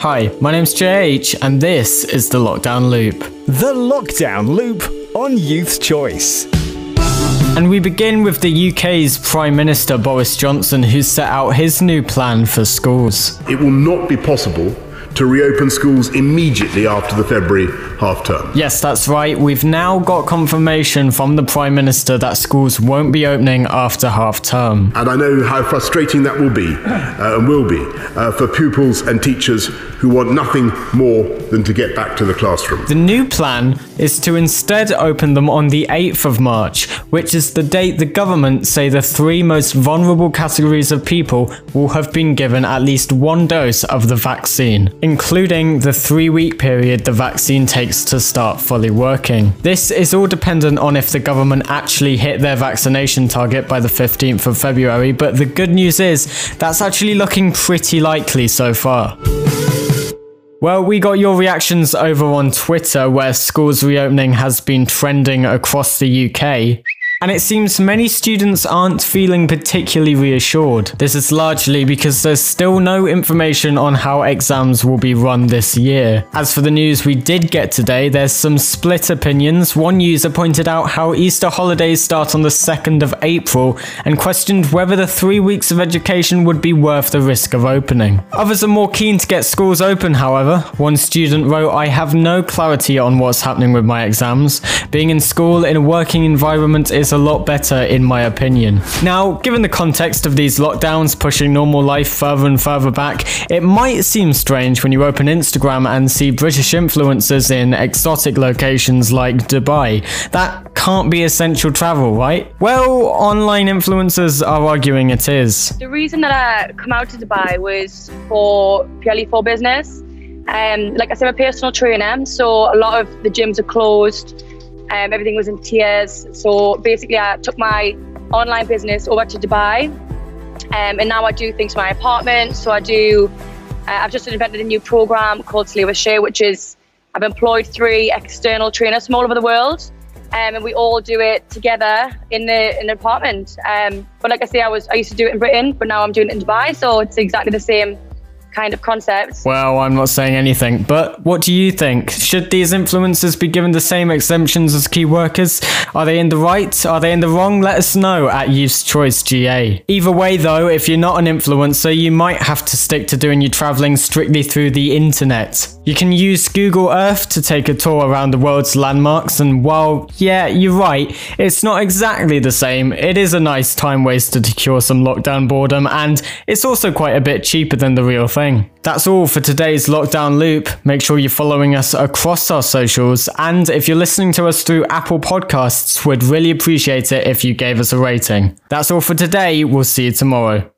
Hi, my name's JH, and this is the Lockdown Loop. The Lockdown Loop on Youth's Choice. And we begin with the UK's Prime Minister Boris Johnson, who's set out his new plan for schools. It will not be possible to reopen schools immediately after the February half term. Yes, that's right. We've now got confirmation from the Prime Minister that schools won't be opening after half term. And I know how frustrating that will be uh, and will be uh, for pupils and teachers who want nothing more than to get back to the classroom. The new plan is to instead open them on the 8th of March, which is the date the government say the three most vulnerable categories of people will have been given at least one dose of the vaccine, including the three week period the vaccine takes to start fully working. This is all dependent on if the government actually hit their vaccination target by the 15th of February, but the good news is that's actually looking pretty likely so far. Well, we got your reactions over on Twitter, where schools reopening has been trending across the UK. And it seems many students aren't feeling particularly reassured. This is largely because there's still no information on how exams will be run this year. As for the news we did get today, there's some split opinions. One user pointed out how Easter holidays start on the 2nd of April and questioned whether the three weeks of education would be worth the risk of opening. Others are more keen to get schools open, however. One student wrote, I have no clarity on what's happening with my exams. Being in school in a working environment is a lot better, in my opinion. Now, given the context of these lockdowns pushing normal life further and further back, it might seem strange when you open Instagram and see British influencers in exotic locations like Dubai. That can't be essential travel, right? Well, online influencers are arguing it is. The reason that I come out to Dubai was for purely for business. Um, like I said, I'm a personal trainer, so a lot of the gyms are closed. Um, everything was in tiers. So basically, I took my online business over to Dubai, um, and now I do things for my apartment. So I do. Uh, I've just invented a new program called with Share, which is I've employed three external trainers from all over the world, um, and we all do it together in the in an apartment. Um, but like I say, I was I used to do it in Britain, but now I'm doing it in Dubai, so it's exactly the same kind of concept. Well, I'm not saying anything, but what do you think? Should these influencers be given the same exemptions as key workers? Are they in the right? Are they in the wrong? Let us know at Youth's Choice GA. Either way, though, if you're not an influencer, you might have to stick to doing your traveling strictly through the internet. You can use Google Earth to take a tour around the world's landmarks, and while, yeah, you're right, it's not exactly the same, it is a nice time waster to cure some lockdown boredom, and it's also quite a bit cheaper than the real thing. That's all for today's lockdown loop. Make sure you're following us across our socials, and if you're listening to us through Apple Podcasts, we'd really appreciate it if you gave us a rating. That's all for today, we'll see you tomorrow.